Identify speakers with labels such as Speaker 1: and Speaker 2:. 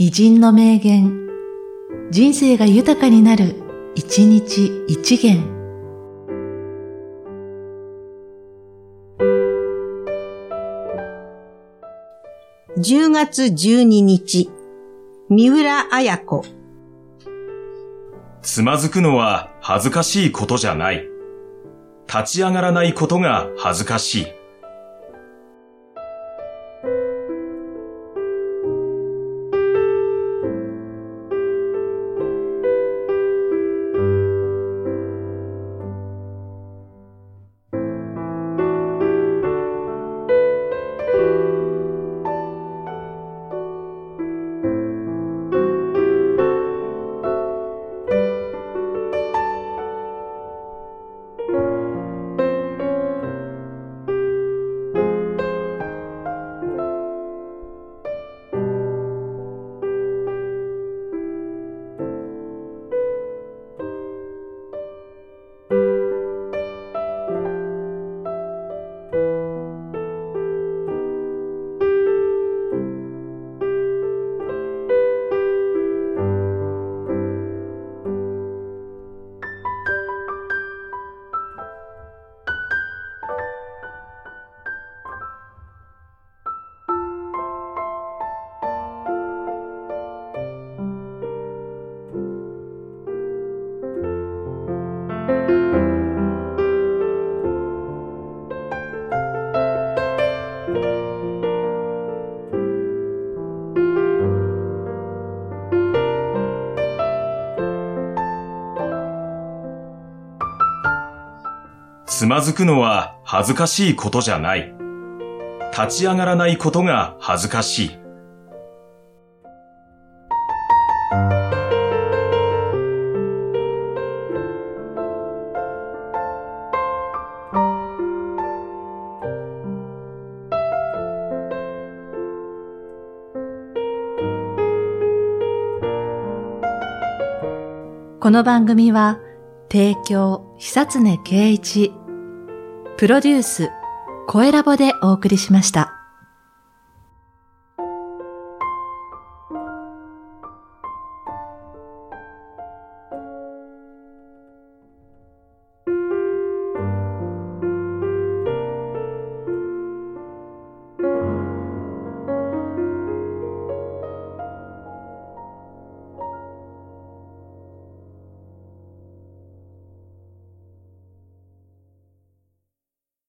Speaker 1: 偉人の名言、人生が豊かになる、一日一元。
Speaker 2: 10月12日、三浦綾子。
Speaker 3: つまずくのは恥ずかしいことじゃない。立ち上がらないことが恥ずかしい。つまずくのは恥ずかしいことじゃない。立ち上がらないことが恥ずかしい。
Speaker 1: この番組は、提供、久常圭一、プロデュース、声ラボでお送りしました。